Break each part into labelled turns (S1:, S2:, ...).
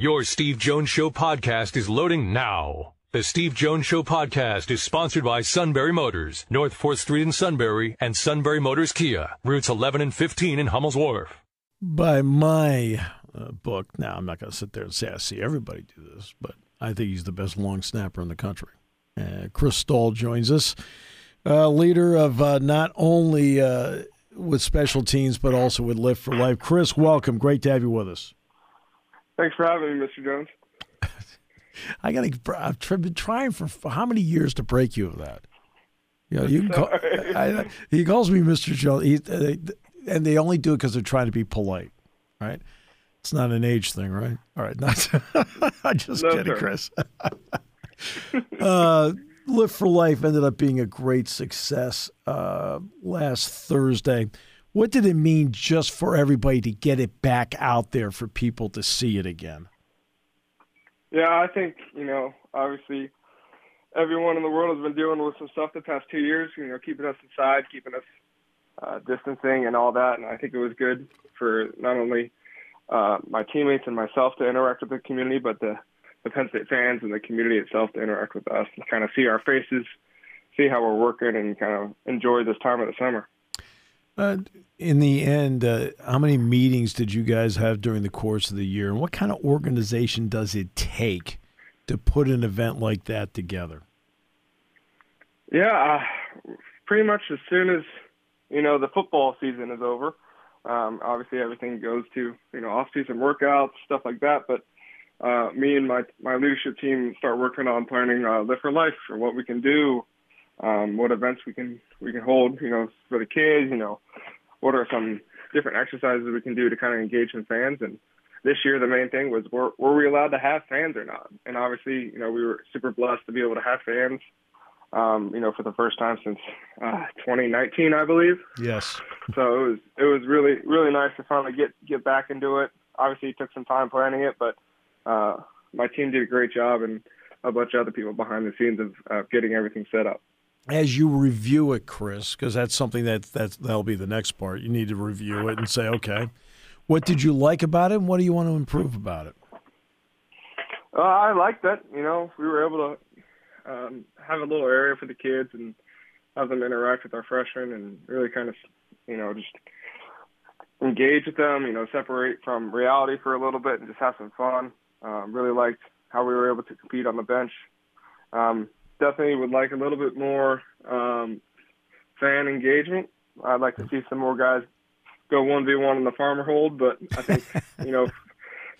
S1: Your Steve Jones Show podcast is loading now. The Steve Jones Show podcast is sponsored by Sunbury Motors, North 4th Street in Sunbury, and Sunbury Motors Kia, routes 11 and 15 in Hummel's Wharf.
S2: By my uh, book, now I'm not going to sit there and say I see everybody do this, but I think he's the best long snapper in the country. Uh, Chris Stoll joins us, uh, leader of uh, not only uh, with special teams, but also with Lift for Life. Chris, welcome. Great to have you with us.
S3: Thanks for having me, Mr. Jones.
S2: I got to. I've been trying for, for, how many years to break you of that. You know, you can call. I, he calls me Mr. Jones, he, uh, and they only do it because they're trying to be polite, right? It's not an age thing, right? All right, not. I'm just no, kidding, sir. Chris. uh, Lift for Life ended up being a great success uh, last Thursday. What did it mean just for everybody to get it back out there for people to see it again?
S3: Yeah, I think, you know, obviously everyone in the world has been dealing with some stuff the past two years, you know, keeping us inside, keeping us uh, distancing and all that. And I think it was good for not only uh, my teammates and myself to interact with the community, but the, the Penn State fans and the community itself to interact with us and kind of see our faces, see how we're working, and kind of enjoy this time of the summer.
S2: Uh, in the end, uh, how many meetings did you guys have during the course of the year, and what kind of organization does it take to put an event like that together?
S3: Yeah, uh, pretty much as soon as you know the football season is over. Um, obviously, everything goes to you know off-season workouts, stuff like that. But uh, me and my my leadership team start working on planning uh, Lift for Life for what we can do um, what events we can we can hold, you know, for the kids, you know, what are some different exercises we can do to kind of engage some fans. And this year, the main thing was were were we allowed to have fans or not? And obviously, you know, we were super blessed to be able to have fans. Um, you know, for the first time since uh, 2019, I believe.
S2: Yes.
S3: So it was it was really really nice to finally get get back into it. Obviously, it took some time planning it, but uh, my team did a great job, and a bunch of other people behind the scenes of uh, getting everything set up
S2: as you review it, Chris, because that's something that that's, that'll be the next part. You need to review it and say, okay, what did you like about it, and what do you want to improve about it?
S3: Uh, I liked that. You know, we were able to um, have a little area for the kids and have them interact with our freshmen and really kind of, you know, just engage with them. You know, separate from reality for a little bit and just have some fun. Um, really liked how we were able to compete on the bench. Um, definitely would like a little bit more um, fan engagement. I'd like to see some more guys go one v one in the farmer hold, but I think you know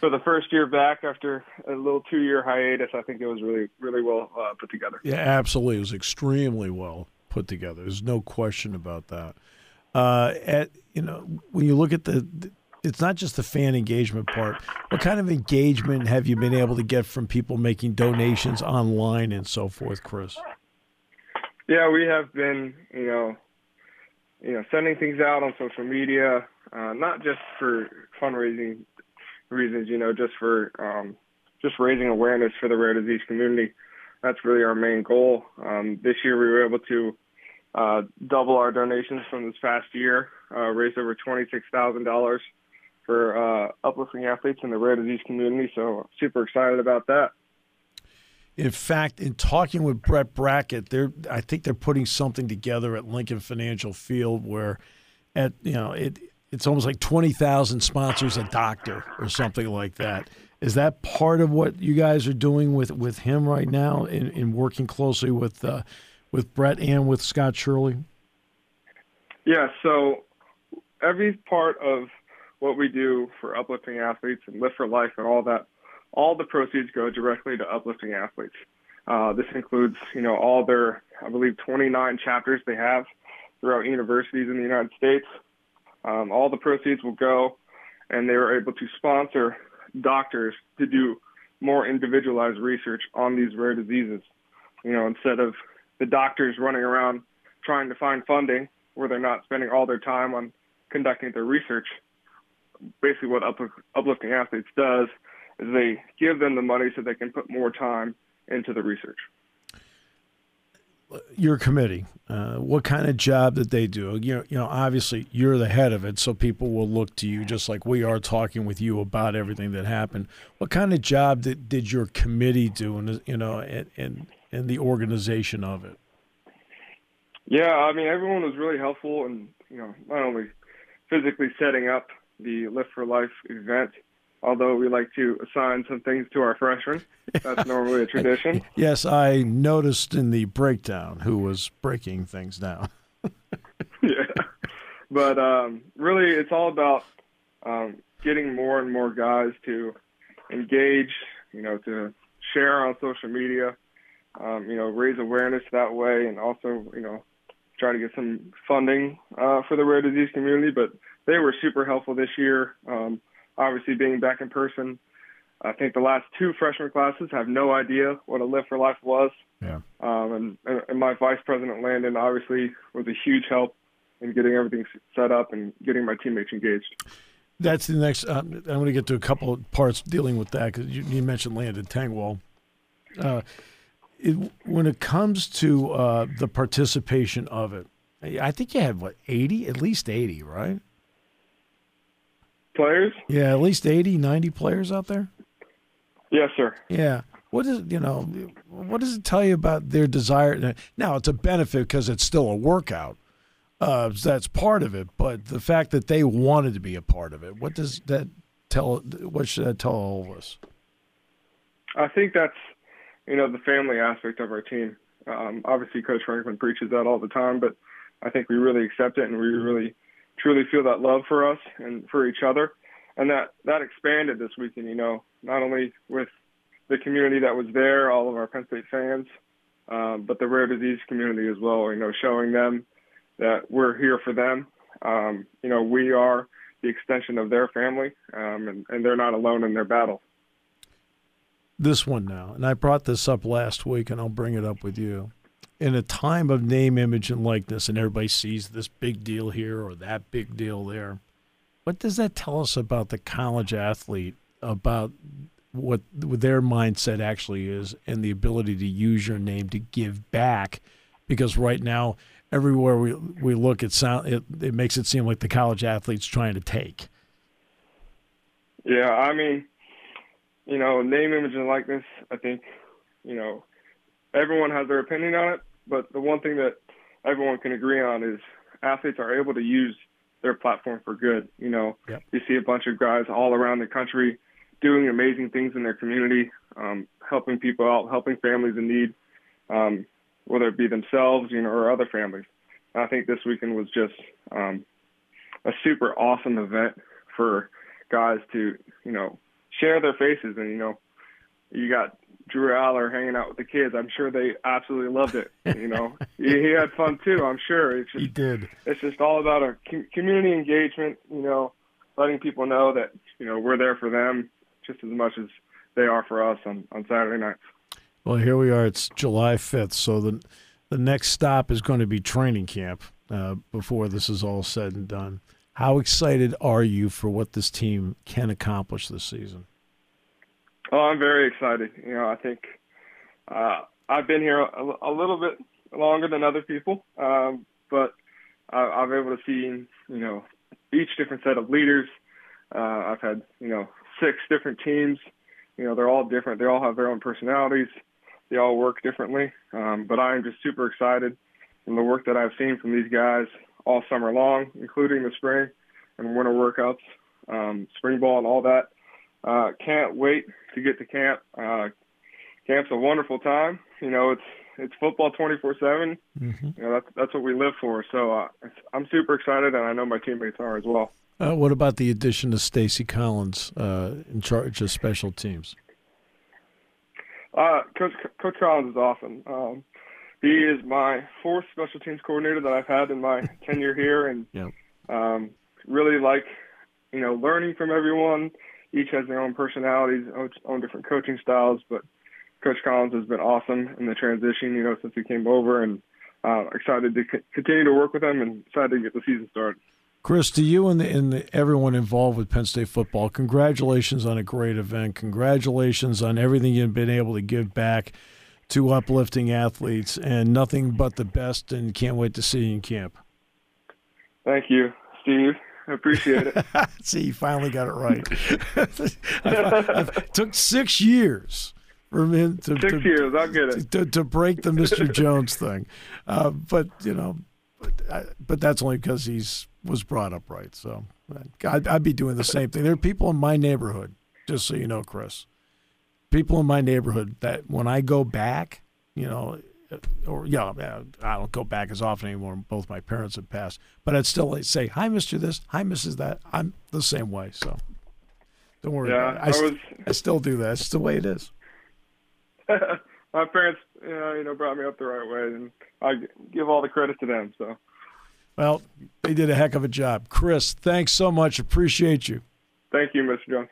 S3: for the first year back after a little two year hiatus, I think it was really really well uh, put together.
S2: Yeah, absolutely, it was extremely well put together. There's no question about that. Uh, at you know when you look at the, the it's not just the fan engagement part. What kind of engagement have you been able to get from people making donations online and so forth, Chris?
S3: Yeah, we have been, you know, you know, sending things out on social media, uh, not just for fundraising reasons, you know, just for um, just raising awareness for the rare disease community. That's really our main goal. Um, this year, we were able to uh, double our donations from this past year, uh, raise over twenty six thousand dollars for uh, uplifting athletes in the rare disease community. So super excited about that.
S2: In fact, in talking with Brett Brackett, they're I think they're putting something together at Lincoln Financial Field where, at you know it it's almost like twenty thousand sponsors a doctor or something like that. Is that part of what you guys are doing with, with him right now in, in working closely with uh, with Brett and with Scott Shirley?
S3: Yeah. So every part of what we do for uplifting athletes and Lift for Life and all that, all the proceeds go directly to uplifting athletes. Uh, this includes, you know, all their, I believe, 29 chapters they have throughout universities in the United States. Um, all the proceeds will go, and they were able to sponsor doctors to do more individualized research on these rare diseases. You know, instead of the doctors running around trying to find funding where they're not spending all their time on conducting their research, basically what uplifting athletes does is they give them the money so they can put more time into the research.
S2: your committee, uh, what kind of job did they do? You know, you know, obviously you're the head of it, so people will look to you, just like we are talking with you about everything that happened. What kind of job did, did your committee do, and you know, and, and and the organization of it?
S3: Yeah, I mean, everyone was really helpful, and you know, not only physically setting up the Lift for Life event, although we like to assign some things to our freshmen. That's normally a tradition.
S2: yes, I noticed in the breakdown who was breaking things down.
S3: yeah, but um, really, it's all about um, getting more and more guys to engage. You know, to share on social media. Um, you know, raise awareness that way, and also, you know, try to get some funding uh, for the rare disease community. But they were super helpful this year. Um, obviously, being back in person, I think the last two freshman classes have no idea what a Lift for Life was.
S2: Yeah.
S3: Um, and, and my vice president Landon obviously was a huge help in getting everything set up and getting my teammates engaged.
S2: That's the next. Uh, I'm going to get to a couple of parts dealing with that because you, you, mentioned Landon Tengwall. Uh, it, when it comes to uh, the participation of it, I think you had what eighty, at least eighty, right?
S3: Players?
S2: Yeah, at least 80, 90 players out there.
S3: Yes, sir.
S2: Yeah. What is you know? What does it tell you about their desire? Now it's a benefit because it's still a workout. Uh, that's part of it, but the fact that they wanted to be a part of it, what does that tell? What should that tell all of us?
S3: I think that's you know the family aspect of our team. Um, obviously, Coach Franklin preaches that all the time, but I think we really accept it and we really truly feel that love for us and for each other, and that that expanded this weekend. You know, not only with the community that was there, all of our Penn State fans, um, but the rare disease community as well. You know, showing them that we're here for them. Um, you know, we are the extension of their family, um, and, and they're not alone in their battle.
S2: This one now, and I brought this up last week, and I'll bring it up with you in a time of name, image, and likeness, and everybody sees this big deal here or that big deal there, what does that tell us about the college athlete, about what their mindset actually is, and the ability to use your name to give back? Because right now, everywhere we we look, it sound it, it makes it seem like the college athlete's trying to take.
S3: Yeah, I mean, you know, name, image, and likeness. I think, you know, everyone has their opinion on it, but the one thing that everyone can agree on is athletes are able to use their platform for good. You know,
S2: yep.
S3: you see a bunch of guys all around the country doing amazing things in their community, um, helping people out, helping families in need, um, whether it be themselves, you know, or other families. I think this weekend was just um, a super awesome event for guys to, you know, share their faces and you know, you got Drew Allar hanging out with the kids. I'm sure they absolutely loved it. You know, he, he, had fun too. I'm sure. It's just,
S2: he did.
S3: It's just all about a community engagement. You know, letting people know that you know we're there for them just as much as they are for us on on Saturday nights.
S2: Well, here we are. It's July 5th, so the the next stop is going to be training camp uh, before this is all said and done. How excited are you for what this team can accomplish this season?
S3: Oh, I'm very excited. You know, I think uh, I've been here a, a, little bit longer than other people, um, but I, I've been able to see, you know, each different set of leaders. Uh, I've had, you know, six different teams. You know, they're all different. They all have their own personalities. They all work differently. Um, but I am just super excited from the work that I've seen from these guys all summer long, including the spring and winter workouts, um, spring ball, and all that. Uh, can't wait to get to camp. Uh, camp's a wonderful time. You know, it's it's football 24 seven.
S2: Mm-hmm.
S3: You know, that's that's what we live for. So uh, I'm super excited, and I know my teammates are as well.
S2: Uh, what about the addition of Stacy Collins uh, in charge of special teams?
S3: Uh, Coach Coach Collins is awesome. Um, he is my fourth special teams coordinator that I've had in my tenure here, and um, really like you know learning from everyone each has their own personalities, own different coaching styles. But Coach Collins has been awesome in the transition, you know, since he came over, and uh, excited to c- continue to work with him and excited to get the season started.
S2: Chris, to you and, the, and the, everyone involved with Penn State football, congratulations on a great event. Congratulations on everything you've been able to give back to uplifting athletes, and nothing but the best. And can't wait to see you in camp.
S3: Thank you, Steve. I appreciate it.
S2: see, you finally got it right. it took six years for him to
S3: six
S2: to,
S3: years. I'll get it
S2: to, to break the Mister Jones thing, uh, but you know, but, but that's only because he's was brought up right. So I'd, I'd be doing the same thing. There are people in my neighborhood, just so you know, Chris. People in my neighborhood that when I go back, you know, Uh, or yeah, uh, I don't go back as often anymore. Both my parents have passed, but I'd still say, "Hi, Mister This. Hi, Mrs. That." I'm the same way, so don't worry.
S3: Yeah.
S2: I, I, was, I still do that. It's the way it is.
S3: my parents, you know, you know, brought me up the right way, and I give all the credit to them. So.
S2: Well, they did a heck of a job. Chris, thanks so much. Appreciate you.
S3: Thank you, Mr. Jones.